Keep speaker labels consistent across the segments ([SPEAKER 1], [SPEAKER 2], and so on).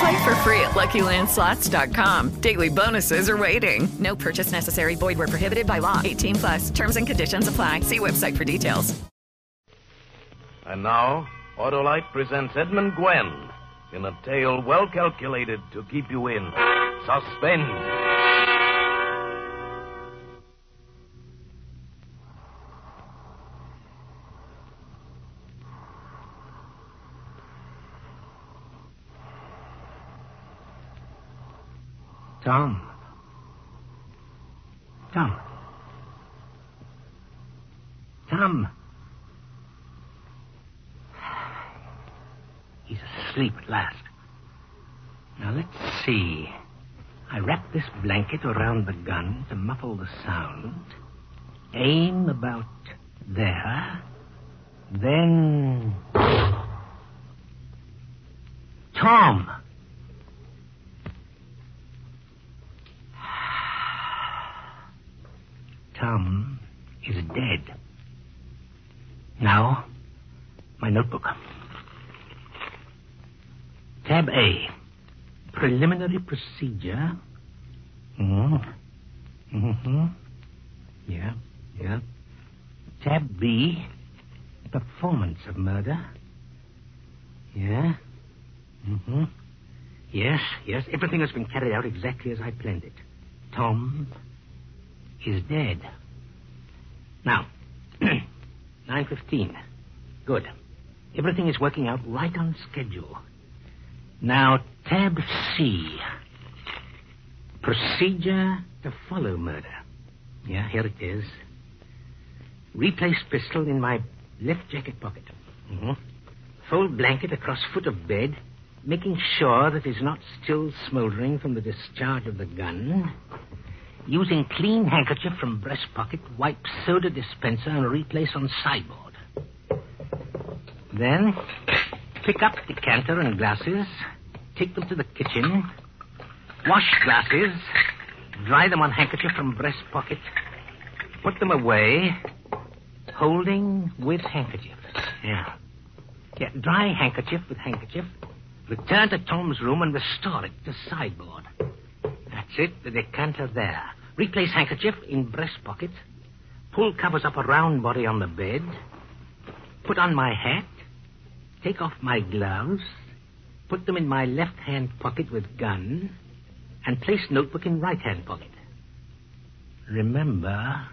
[SPEAKER 1] Play for free at LuckyLandSlots.com. Daily bonuses are waiting. No purchase necessary. Void where prohibited by law. 18 plus. Terms and conditions apply. See website for details.
[SPEAKER 2] And now, Autolite presents Edmund Gwenn in a tale well calculated to keep you in suspense.
[SPEAKER 3] Tom. Tom. Tom. He's asleep at last. Now let's see. I wrap this blanket around the gun to muffle the sound. Aim about there. Then. Tom! Tom is dead. Now, my notebook. Tab A. Preliminary procedure. Mm. Mm-hmm. Yeah, yeah. Tab B. Performance of murder. Yeah. Mm-hmm. Yes, yes. Everything has been carried out exactly as I planned it. Tom is dead. Now, 9.15. Good. Everything is working out right on schedule. Now, tab C. Procedure to follow murder. Yeah, here it is. Replace pistol in my left jacket pocket. Mm-hmm. Fold blanket across foot of bed, making sure that it's not still smoldering from the discharge of the gun. Using clean handkerchief from breast pocket, wipe soda dispenser and replace on sideboard. Then, pick up decanter and glasses, take them to the kitchen, wash glasses, dry them on handkerchief from breast pocket, put them away, holding with handkerchief. Yeah. Yeah, dry handkerchief with handkerchief, return to Tom's room and restore it to sideboard. That's it, the decanter there. Replace handkerchief in breast pocket. Pull covers up a round body on the bed. Put on my hat. Take off my gloves. Put them in my left hand pocket with gun. And place notebook in right hand pocket. Remember,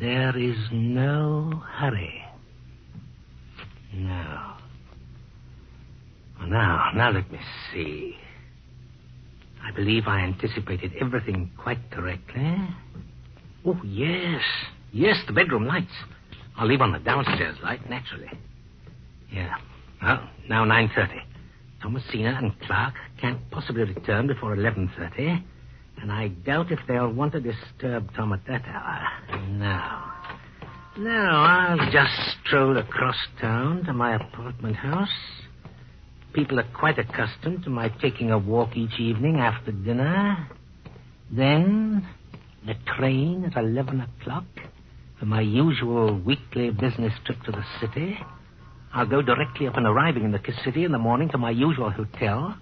[SPEAKER 3] there is no hurry. Now. Now, now let me see. I believe I anticipated everything quite correctly. Oh, yes. Yes, the bedroom lights. I'll leave on the downstairs light, naturally. Yeah. Well, now 9.30. Thomasina and Clark can't possibly return before 11.30. And I doubt if they'll want to disturb Tom at that hour. No. No, I'll just stroll across town to my apartment house. People are quite accustomed to my taking a walk each evening after dinner. Then, the train at 11 o'clock for my usual weekly business trip to the city. I'll go directly upon arriving in the city in the morning to my usual hotel.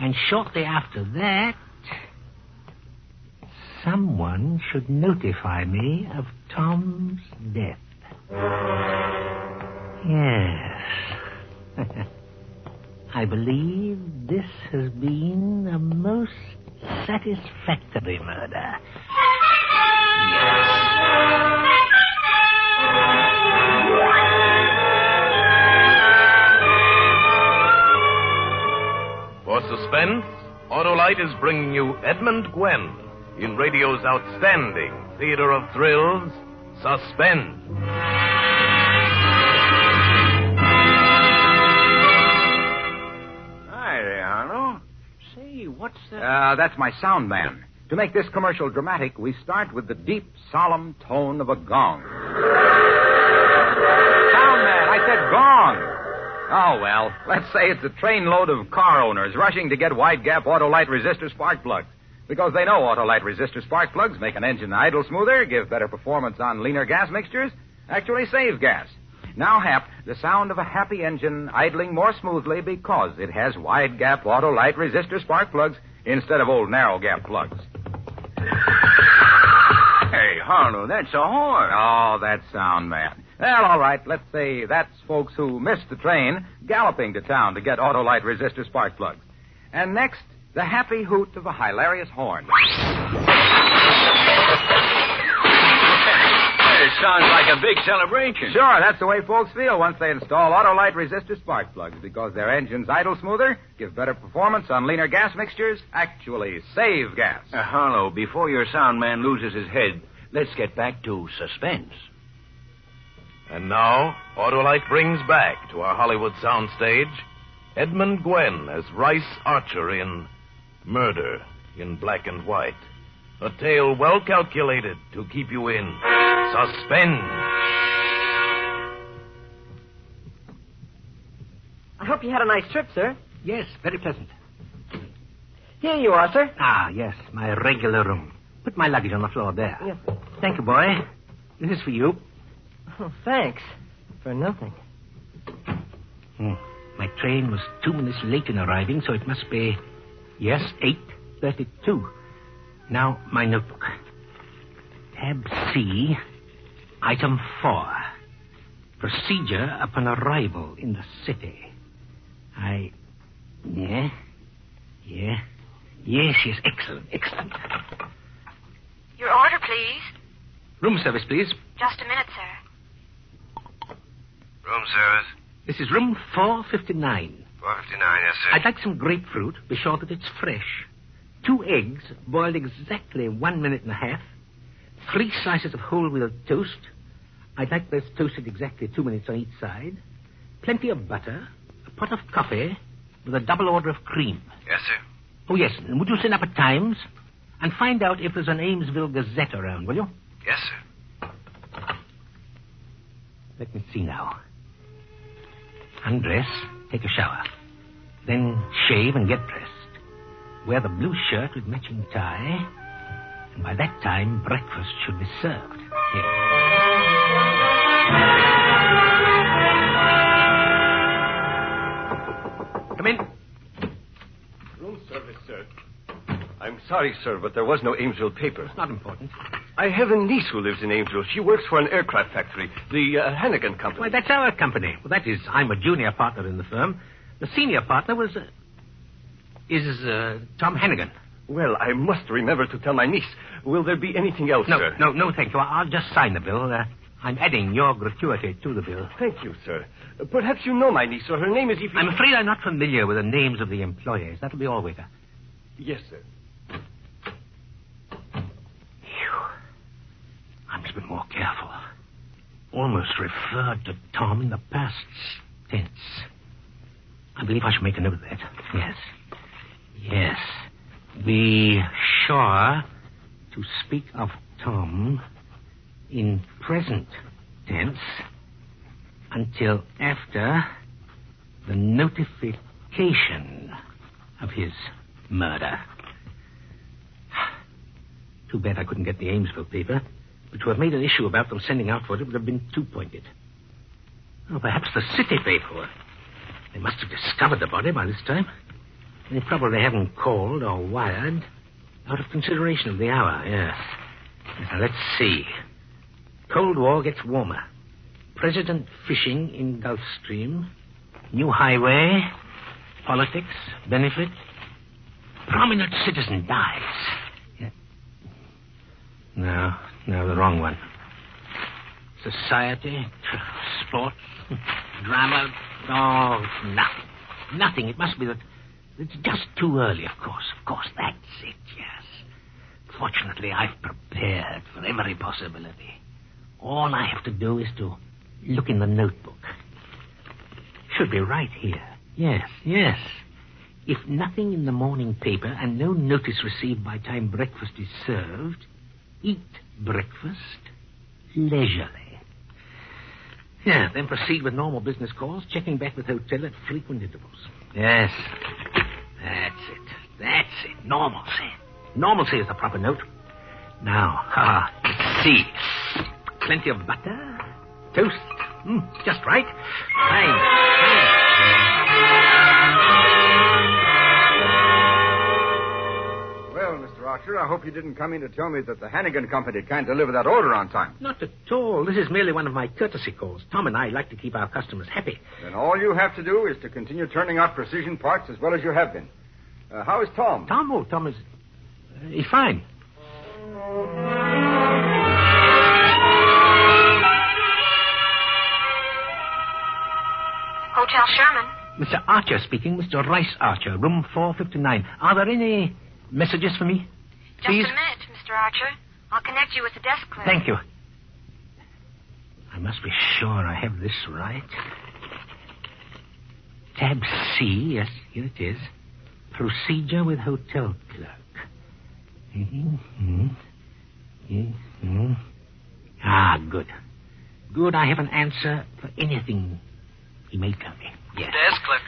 [SPEAKER 3] And shortly after that, someone should notify me of Tom's death. Yes. I believe this has been a most satisfactory murder. For
[SPEAKER 2] suspense, Autolite is bringing you Edmund Gwenn in radio's outstanding theater of thrills, Suspense.
[SPEAKER 3] What's that?
[SPEAKER 4] Uh, that's my sound man. To make this commercial dramatic, we start with the deep, solemn tone of a gong. Sound man, I said gong. Oh, well, let's say it's a trainload of car owners rushing to get wide gap Autolite resistor spark plugs. Because they know Autolite resistor spark plugs make an engine idle smoother, give better performance on leaner gas mixtures, actually save gas. Now, Hap, the sound of a happy engine idling more smoothly because it has wide gap Autolite resistor spark plugs instead of old narrow gap plugs.
[SPEAKER 5] Hey, Harlow, that's a horn.
[SPEAKER 4] Oh, that sound man. Well, all right, let's say that's folks who missed the train galloping to town to get Autolite resistor spark plugs. And next, the happy hoot of a hilarious horn.
[SPEAKER 5] It sounds like a big celebration.
[SPEAKER 4] Sure, that's the way folks feel once they install Autolite resistor spark plugs because their engines idle smoother, give better performance on leaner gas mixtures, actually save gas.
[SPEAKER 5] Uh, Harlow, before your sound man loses his head, let's get back to suspense.
[SPEAKER 2] And now, Autolite brings back to our Hollywood soundstage Edmund Gwenn as Rice Archer in Murder in Black and White. A tale well calculated to keep you in suspense.
[SPEAKER 6] I hope you had a nice trip, sir.
[SPEAKER 3] Yes, very pleasant.
[SPEAKER 6] Here you are, sir.
[SPEAKER 3] Ah, yes, my regular room. Put my luggage on the floor there.
[SPEAKER 6] Yes.
[SPEAKER 3] Thank you, boy. This is for you.
[SPEAKER 6] Oh, thanks. For nothing.
[SPEAKER 3] Hmm. My train was two minutes late in arriving, so it must be, yes, 8.32. Now, my notebook. Tab C, item 4. Procedure upon arrival in the city. I. Yeah? Yeah? Yes, yes, excellent, excellent.
[SPEAKER 7] Your order, please.
[SPEAKER 3] Room service, please.
[SPEAKER 7] Just a minute, sir.
[SPEAKER 8] Room service.
[SPEAKER 3] This is room 459.
[SPEAKER 8] 459, yes, sir.
[SPEAKER 3] I'd like some grapefruit. Be sure that it's fresh. Two eggs, boiled exactly one minute and a half. Three slices of whole wheat toast. I'd like those toasted exactly two minutes on each side. Plenty of butter. A pot of coffee with a double order of cream.
[SPEAKER 8] Yes, sir.
[SPEAKER 3] Oh, yes. And would you send up at Times? And find out if there's an Amesville Gazette around, will you?
[SPEAKER 8] Yes, sir.
[SPEAKER 3] Let me see now. Undress, take a shower. Then shave and get dressed. Wear the blue shirt with matching tie. And by that time, breakfast should be served. Yes. Come in.
[SPEAKER 9] Room service, sir. I'm sorry, sir, but there was no Amesville paper.
[SPEAKER 3] It's not important.
[SPEAKER 9] I have a niece who lives in Amesville. She works for an aircraft factory, the uh, Hannigan Company.
[SPEAKER 3] Why, that's our company. Well, that is, I'm a junior partner in the firm. The senior partner was. Uh, is uh, Tom Hannigan.
[SPEAKER 9] Well, I must remember to tell my niece. Will there be anything else,
[SPEAKER 3] No,
[SPEAKER 9] sir?
[SPEAKER 3] no, no, thank you. I'll just sign the bill. Uh, I'm adding your gratuity to the bill.
[SPEAKER 9] Thank you, sir. Perhaps you know my niece, or her name is Evie.
[SPEAKER 3] I'm afraid I'm not familiar with the names of the employees. That'll be all, waiter.
[SPEAKER 9] Yes, sir.
[SPEAKER 3] I must be more careful. Almost referred to Tom in the past tense. I believe I should make a note of that. Yes. Yes. Be sure to speak of Tom in present tense until after the notification of his murder. Too bad I couldn't get the Amesville paper. But to have made an issue about them sending out for it would have been too pointed. Oh, perhaps the city paper. They must have discovered the body by this time. They probably haven't called or wired out of consideration of the hour, yes. Now, let's see. Cold War gets warmer. President fishing in Gulf Stream. New highway. Politics. Benefit. Prominent citizen dies. Yeah. No, no, the wrong one. Society, sport, drama. Oh, nothing. Nothing. It must be that It's just too early, of course. Of course, that's it, yes. Fortunately, I've prepared for every possibility. All I have to do is to look in the notebook. Should be right here. Yes, yes. If nothing in the morning paper and no notice received by time breakfast is served, eat breakfast leisurely. Yeah, then proceed with normal business calls, checking back with hotel at frequent intervals. Yes. That's it. That's it. Normalcy. Normalcy is the proper note. Now, ha, let's see. Plenty of butter. Toast. Mm, just right. Fine.
[SPEAKER 10] Well, Mr. Archer, I hope you didn't come in to tell me that the Hannigan Company can't deliver that order on time.
[SPEAKER 3] Not at all. This is merely one of my courtesy calls. Tom and I like to keep our customers happy.
[SPEAKER 10] Then all you have to do is to continue turning out precision parts as well as you have been. Uh, how is Tom?
[SPEAKER 3] Tom? Oh, Tom is. He's fine.
[SPEAKER 7] Hotel Sherman.
[SPEAKER 3] Mr. Archer speaking. Mr. Rice Archer, room 459. Are there any messages for me?
[SPEAKER 7] Just
[SPEAKER 3] Please?
[SPEAKER 7] a minute, Mr. Archer. I'll connect you with the desk clerk.
[SPEAKER 3] Thank you. I must be sure I have this right. Tab C, yes, here it is. Procedure with hotel clerk. Ah, good. Good, I have an answer for anything he may tell me. Yes.
[SPEAKER 11] Desk clerk.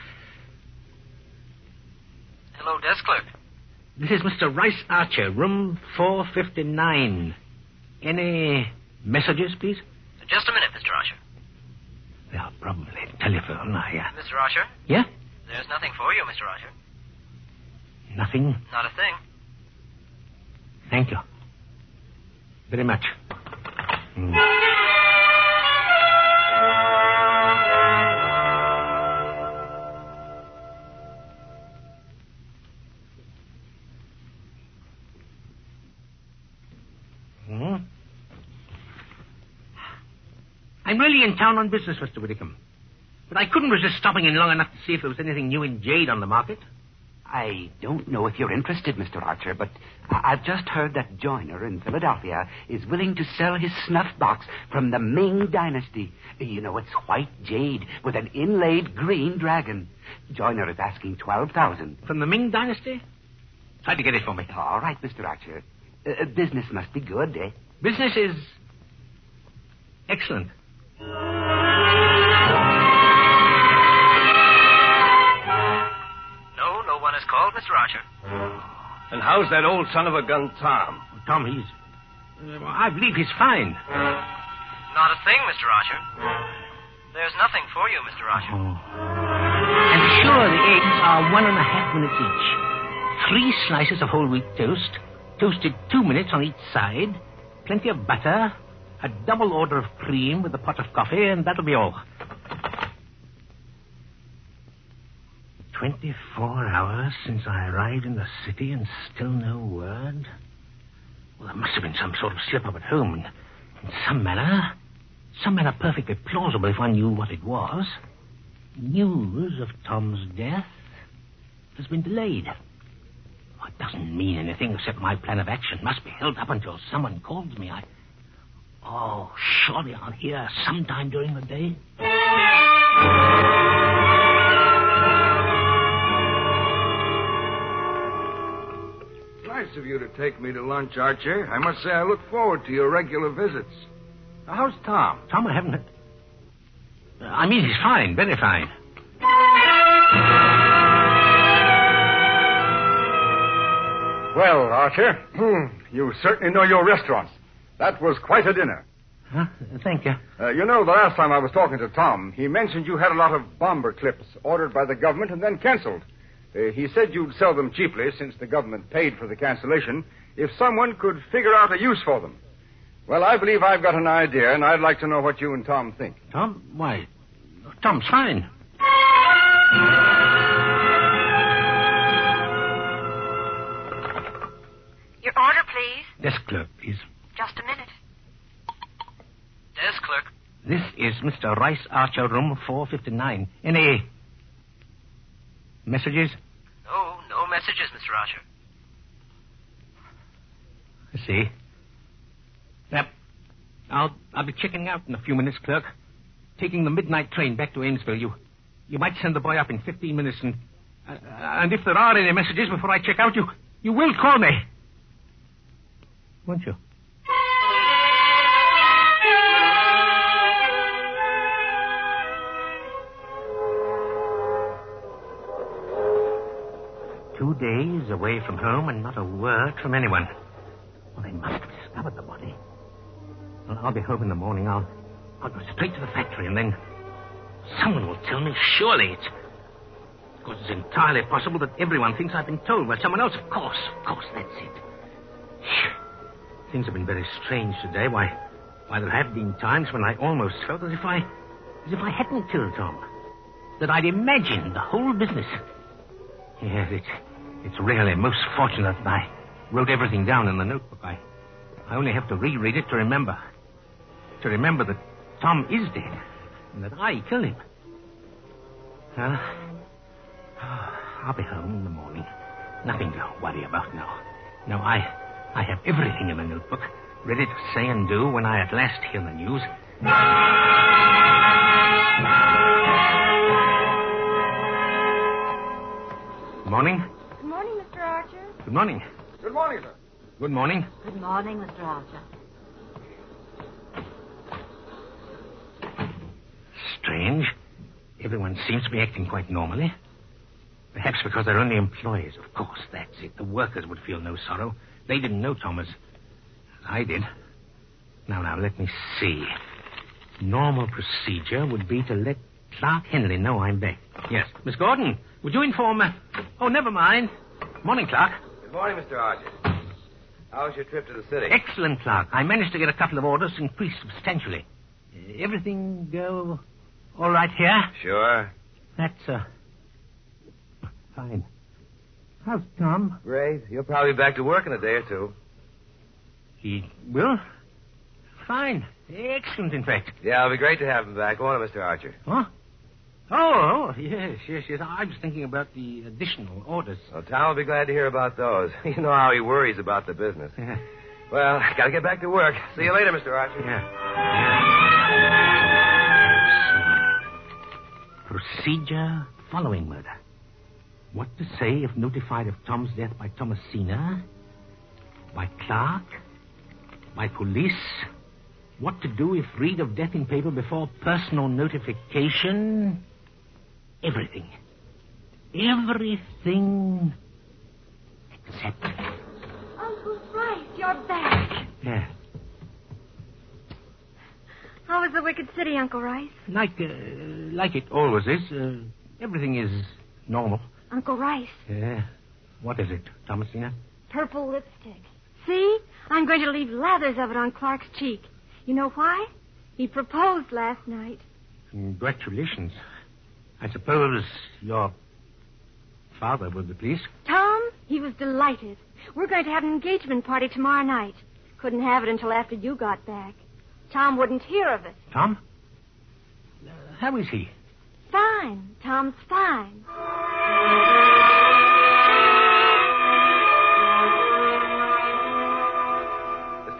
[SPEAKER 11] Hello, desk clerk.
[SPEAKER 3] This is Mr. Rice Archer, room 459. Any messages, please?
[SPEAKER 11] Just a minute, Mr. Archer.
[SPEAKER 3] Yeah, probably telephone. I, uh,
[SPEAKER 11] Mr. Archer,
[SPEAKER 3] yeah?
[SPEAKER 11] there's nothing for you, Mr. Archer.
[SPEAKER 3] Nothing?
[SPEAKER 11] Not a thing.
[SPEAKER 3] Thank you. Very much. Mm. Hmm? I'm really in town on business, Mr. Whitcomb. But I couldn't resist stopping in long enough to see if there was anything new in jade on the market.
[SPEAKER 12] I don't know if you're interested, Mr. Archer, but I've just heard that Joyner in Philadelphia is willing to sell his snuff box from the Ming Dynasty. You know, it's white jade with an inlaid green dragon. Joyner is asking twelve thousand.
[SPEAKER 3] From the Ming Dynasty? Try to get it for me.
[SPEAKER 12] All right, Mr. Archer. Uh, business must be good, eh?
[SPEAKER 3] Business is excellent.
[SPEAKER 11] No, no one has called, Mr. Archer.
[SPEAKER 9] And how's that old son of a gun, Tom?
[SPEAKER 3] Tom, he's. Uh, I believe he's fine.
[SPEAKER 11] Not a thing, Mr. Archer. There's nothing for you, Mr. Archer.
[SPEAKER 3] And sure, the eggs are one and a half minutes each. Three slices of whole wheat toast, toasted two minutes on each side, plenty of butter, a double order of cream with a pot of coffee, and that'll be all. Twenty-four hours since I arrived in the city and still no word. Well, there must have been some sort of slip-up at home, and in some manner, some manner perfectly plausible if one knew what it was. News of Tom's death has been delayed. Oh, it doesn't mean anything except my plan of action must be held up until someone calls me. I. Oh, surely I'll hear sometime during the day.
[SPEAKER 13] Nice of you to take me to lunch, Archer. I must say I look forward to your regular visits. Now, how's Tom?
[SPEAKER 3] Tom, I haven't. Uh, I mean, he's fine, very fine.
[SPEAKER 10] Well, Archer, hmm, you certainly know your restaurants. That was quite a dinner.
[SPEAKER 3] Huh? Thank you.
[SPEAKER 10] Uh, you know, the last time I was talking to Tom, he mentioned you had a lot of bomber clips ordered by the government and then canceled. Uh, he said you'd sell them cheaply since the government paid for the cancellation if someone could figure out a use for them. Well, I believe I've got an idea, and I'd like to know what you and Tom think.
[SPEAKER 3] Tom? Why? Tom's fine.
[SPEAKER 7] Your order, please.
[SPEAKER 3] Desk clerk, please.
[SPEAKER 7] Just a minute.
[SPEAKER 11] Desk clerk.
[SPEAKER 3] This is Mr. Rice Archer, room 459. Any messages?
[SPEAKER 11] Messages, Mr. Archer.
[SPEAKER 3] I see. Yep. I'll I'll be checking out in a few minutes, clerk. Taking the midnight train back to Amesville. You you might send the boy up in fifteen minutes, and uh, and if there are any messages before I check out, you you will call me, won't you? Two days away from home and not a word from anyone. Well, they must have discovered the body. Well, I'll be home in the morning. I'll, I'll go straight to the factory, and then someone will tell me. Surely it's, of course, it's entirely possible that everyone thinks I've been told by someone else. Of course, of course, that's it. Things have been very strange today. Why, why there have been times when I almost felt as if I, as if I hadn't killed Tom, that I'd imagined the whole business. Yes, it's, it's really most fortunate that I wrote everything down in the notebook. I, I only have to reread it to remember. To remember that Tom is dead and that I killed him. Well, I'll be home in the morning. Nothing to worry about now. Now, I, I have everything in the notebook, ready to say and do when I at last hear the news. Morning.
[SPEAKER 7] Good morning.
[SPEAKER 3] Good morning,
[SPEAKER 10] sir.
[SPEAKER 3] Good morning.
[SPEAKER 7] Good morning, Mr. Archer.
[SPEAKER 3] Strange. Everyone seems to be acting quite normally. Perhaps because they're only employees. Of course, that's it. The workers would feel no sorrow. They didn't know Thomas. I did. Now, now, let me see. Normal procedure would be to let Clark Henley know I'm back. Yes. Miss Gordon, would you inform... Uh... Oh, never mind. Morning, Clark.
[SPEAKER 14] Good morning, Mr. Archer. How was your trip to the city?
[SPEAKER 3] Excellent, Clark. I managed to get a couple of orders increased substantially. Everything go all right here?
[SPEAKER 14] Sure.
[SPEAKER 3] That's, uh... Fine. How's Tom?
[SPEAKER 14] Great. He'll probably be back to work in a day or two.
[SPEAKER 3] He will? Fine. Excellent, in fact.
[SPEAKER 14] Yeah, it'll be great to have him back, won't it, Mr. Archer?
[SPEAKER 3] Huh? Oh, oh, yes, yes, yes. I was thinking about the additional orders.
[SPEAKER 14] Well, Tom will be glad to hear about those. You know how he worries about the business. Well, gotta get back to work. See you later, Mr. Archer.
[SPEAKER 3] Procedure following murder. What to say if notified of Tom's death by Thomasina? By Clark? By police? What to do if read of death in paper before personal notification? Everything. Everything except.
[SPEAKER 7] Uncle Bryce, you're back.
[SPEAKER 3] Yeah.
[SPEAKER 7] How was the Wicked City, Uncle Rice?
[SPEAKER 3] Like, uh, like it always is. Uh, everything is normal.
[SPEAKER 7] Uncle Rice,
[SPEAKER 3] Yeah. What is it, Thomasina?
[SPEAKER 7] purple lipstick. See? I'm going to leave lathers of it on Clark's cheek. You know why? He proposed last night.
[SPEAKER 3] Congratulations. I suppose your father will be pleased.
[SPEAKER 7] Tom, he was delighted. We're going to have an engagement party tomorrow night. Couldn't have it until after you got back. Tom wouldn't hear of it.
[SPEAKER 3] Tom? Uh, how is he?
[SPEAKER 7] Fine. Tom's fine.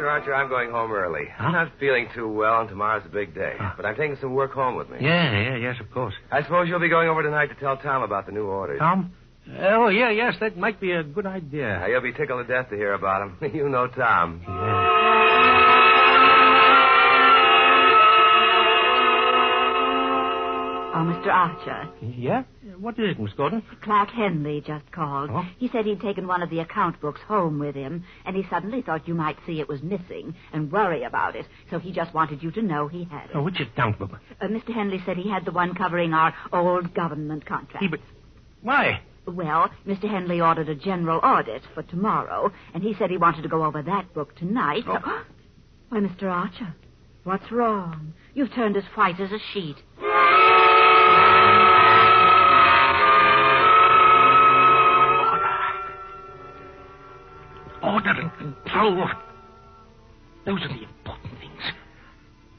[SPEAKER 14] Archer, I'm going home early. I'm not feeling too well, and tomorrow's a big day. Ah. But I'm taking some work home with me.
[SPEAKER 3] Yeah, yeah, yes, of course.
[SPEAKER 14] I suppose you'll be going over tonight to tell Tom about the new orders.
[SPEAKER 3] Tom? Oh, yeah, yes, that might be a good idea.
[SPEAKER 14] Now, you'll be tickled to death to hear about him. you know Tom.
[SPEAKER 15] Oh, Mr. Archer.
[SPEAKER 3] Yeah? What is it, Miss Gordon?
[SPEAKER 15] Clark Henley just called.
[SPEAKER 3] Oh?
[SPEAKER 15] He said he'd taken one of the account books home with him, and he suddenly thought you might see it was missing and worry about it. So he just wanted you to know he had it.
[SPEAKER 3] Oh, which account book?
[SPEAKER 15] Uh, Mr. Henley said he had the one covering our old government contract.
[SPEAKER 3] He, but why?
[SPEAKER 15] Well, Mr. Henley ordered a general audit for tomorrow, and he said he wanted to go over that book tonight.
[SPEAKER 3] Oh.
[SPEAKER 15] So- Why, Mr. Archer, what's wrong? You've turned as white as a sheet.
[SPEAKER 3] Order and control. Those are the important things.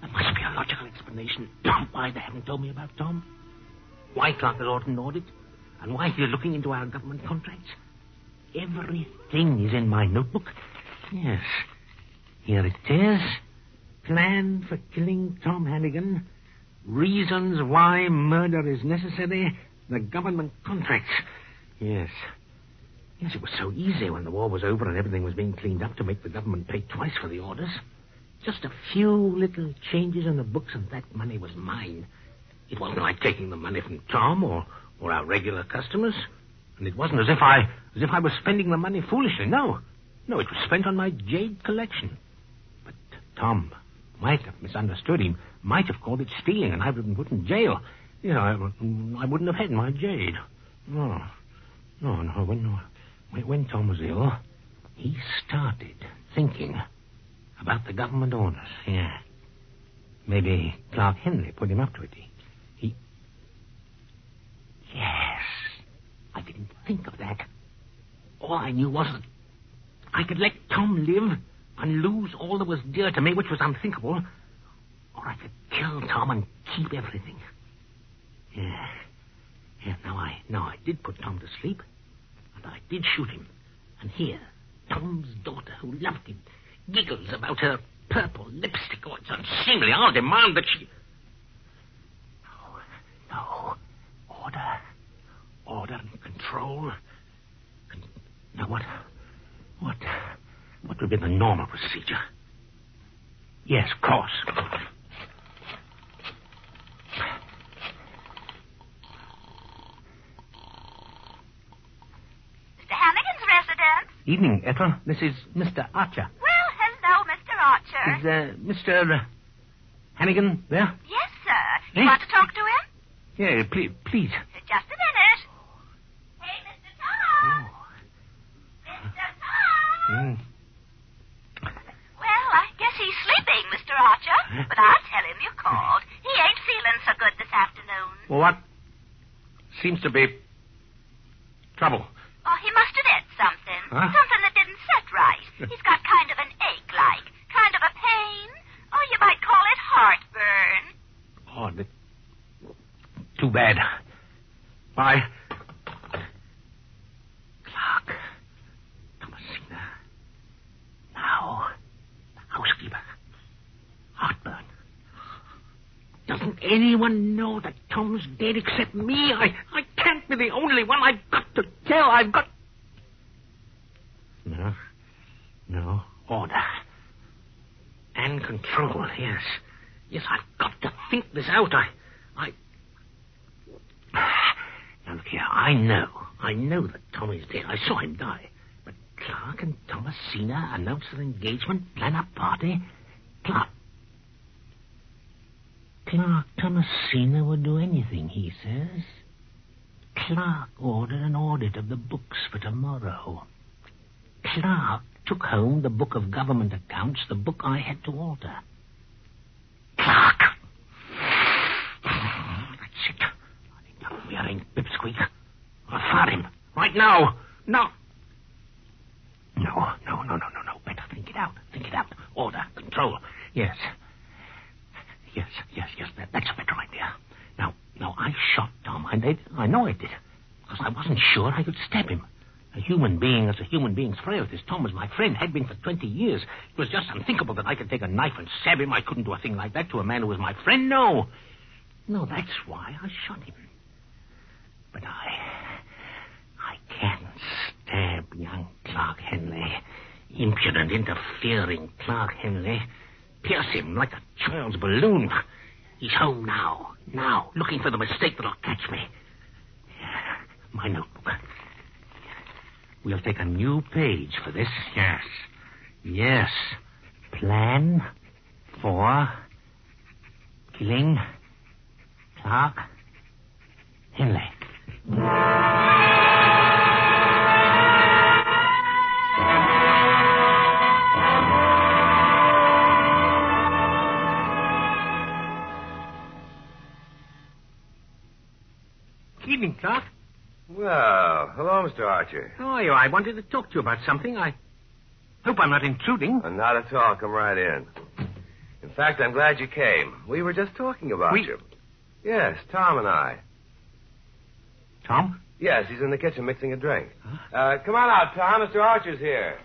[SPEAKER 3] There must be a logical explanation why they haven't told me about Tom. Why has ordered an audit. And why he's looking into our government contracts. everything is in my notebook. Yes. Here it is. Plan for killing Tom Hannigan. Reasons why murder is necessary. The government contracts. Yes. Yes, it was so easy when the war was over and everything was being cleaned up to make the government pay twice for the orders. Just a few little changes in the books and that money was mine. It wasn't like taking the money from Tom or, or our regular customers. And it wasn't as if I as if I was spending the money foolishly. No. No, it was spent on my jade collection. But Tom might have misunderstood. He might have called it stealing, and I would have been put in jail. You know, I, I wouldn't have had my jade. Oh, no. No, no. When, when, when Tom was ill, he started thinking about the government orders. Yeah. Maybe Clark Henley put him up to it. He. Yes. I didn't think of that. All I knew was that I could let Tom live and lose all that was dear to me, which was unthinkable, or I could kill Tom and keep everything. Yeah. Yeah, now I now I did put Tom to sleep, I did shoot him. And here, Tom's daughter, who loved him, giggles about her purple lipstick. Oh, it's unseemly. I'll demand that she. No, no. Order. Order and control. Con- now, what. What. What would be the normal procedure? Yes, of course. Evening, Ethel. This is Mr. Archer.
[SPEAKER 15] Well, hello, Mr. Archer.
[SPEAKER 3] Is uh, Mr. Uh, Hannigan there?
[SPEAKER 15] Yes, sir. You
[SPEAKER 3] Eh?
[SPEAKER 15] want to talk to him?
[SPEAKER 3] Yeah, please. please.
[SPEAKER 15] Just a minute. Hey, Mr. Tom. Mr. Tom.
[SPEAKER 3] Mm.
[SPEAKER 15] Well, I guess he's sleeping, Mr. Archer. But I'll tell him you called. He ain't feeling so good this afternoon.
[SPEAKER 3] Well, what seems to be trouble?
[SPEAKER 15] Oh, he must have ate something.
[SPEAKER 3] Huh?
[SPEAKER 15] Something that didn't set right. He's got kind of an ache like. Kind of a pain. Or you might call it heartburn.
[SPEAKER 3] Oh, the... too bad. Bye. Clark. Thomasina. Now, housekeeper. Heartburn. Doesn't anyone know that Tom's dead except me? I, I can't be the only one. I've got to tell. I've got. No. No. Order. And control, yes. Yes, I've got to think this out. I. I. Now, look here. I know. I know that Tommy's dead. I saw him die. But Clark and Thomasina announce their engagement, plan a party. Clark. Clark Thomasina would do anything, he says. Clark ordered an audit of the books for tomorrow. Clark took home the book of government accounts, the book I had to alter. Clark! That's it. Enough wearing pipsqueak. I'll fire him. Right now. No. No, no, no, no, no, no. Better think it out. Think it out. Order, control. Yes. Yes, yes, yes. That, that's a better idea. Now, now, I shot Tom. I did. I know I did. Because I wasn't sure I could stab him. A human being as a human being's frail. This Tom was my friend, had been for 20 years. It was just unthinkable that I could take a knife and stab him. I couldn't do a thing like that to a man who was my friend. No. No, that's why I shot him. But I. I can't stab young Clark Henley. Impudent, interfering Clark Henley. Pierce him like a child's balloon. He's home now. Now, looking for the mistake that'll catch me. My notebook. We'll take a new page for this. Yes. Yes. Plan for killing Clark Henley. Evening, Clark.
[SPEAKER 14] Well, hello, Mr. Archer.
[SPEAKER 3] How are you? I wanted to talk to you about something. I hope I'm not intruding.
[SPEAKER 14] Uh, not at all. Come right in. In fact, I'm glad you came. We were just talking about
[SPEAKER 3] We-
[SPEAKER 14] you. Yes, Tom and I.
[SPEAKER 3] Tom?
[SPEAKER 14] Yes, he's in the kitchen mixing a drink. Uh, come on out, Tom. Mr. Archer's here.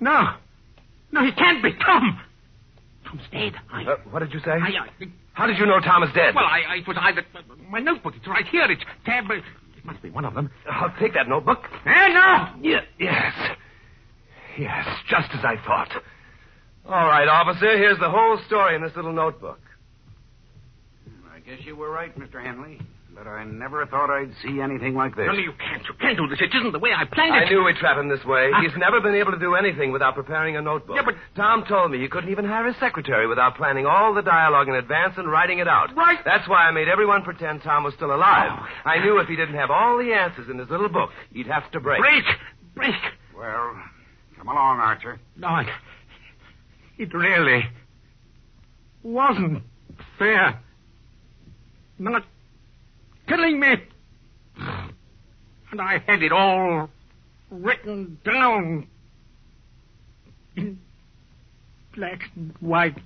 [SPEAKER 3] No. No, he can't be. Tom! Tom's dead. I...
[SPEAKER 14] Uh, what did you say?
[SPEAKER 3] I, I,
[SPEAKER 14] How did you know Tom is dead?
[SPEAKER 3] well, I, I, it was either... My notebook, it's right here. It's tab... uh, It must be one of them.
[SPEAKER 14] I'll take that notebook.
[SPEAKER 3] Eh, no!
[SPEAKER 14] Yeah, yes. Yes, just as I thought. All right, officer, here's the whole story in this little notebook.
[SPEAKER 16] I guess you were right, Mr. Henley. But I never thought I'd see anything like this.
[SPEAKER 3] No, no, you can't. You can't do this. It isn't the way I planned it.
[SPEAKER 14] I knew we'd trap him this way.
[SPEAKER 3] Ah.
[SPEAKER 14] He's never been able to do anything without preparing a notebook.
[SPEAKER 3] Yeah, but-
[SPEAKER 14] Tom told me you couldn't even hire a secretary without planning all the dialogue in advance and writing it out.
[SPEAKER 3] Right.
[SPEAKER 14] That's why I made everyone pretend Tom was still alive.
[SPEAKER 3] Oh.
[SPEAKER 14] I knew if he didn't have all the answers in his little book, he'd have to break.
[SPEAKER 3] Break! Break!
[SPEAKER 16] Well, come along, Archer.
[SPEAKER 3] No, I... It really wasn't fair. Not killing me. And I had it all written down in black and white.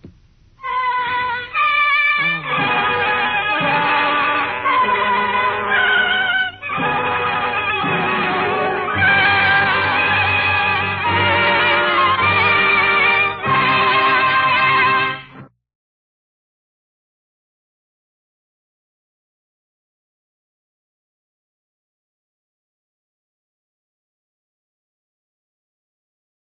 [SPEAKER 3] Oh.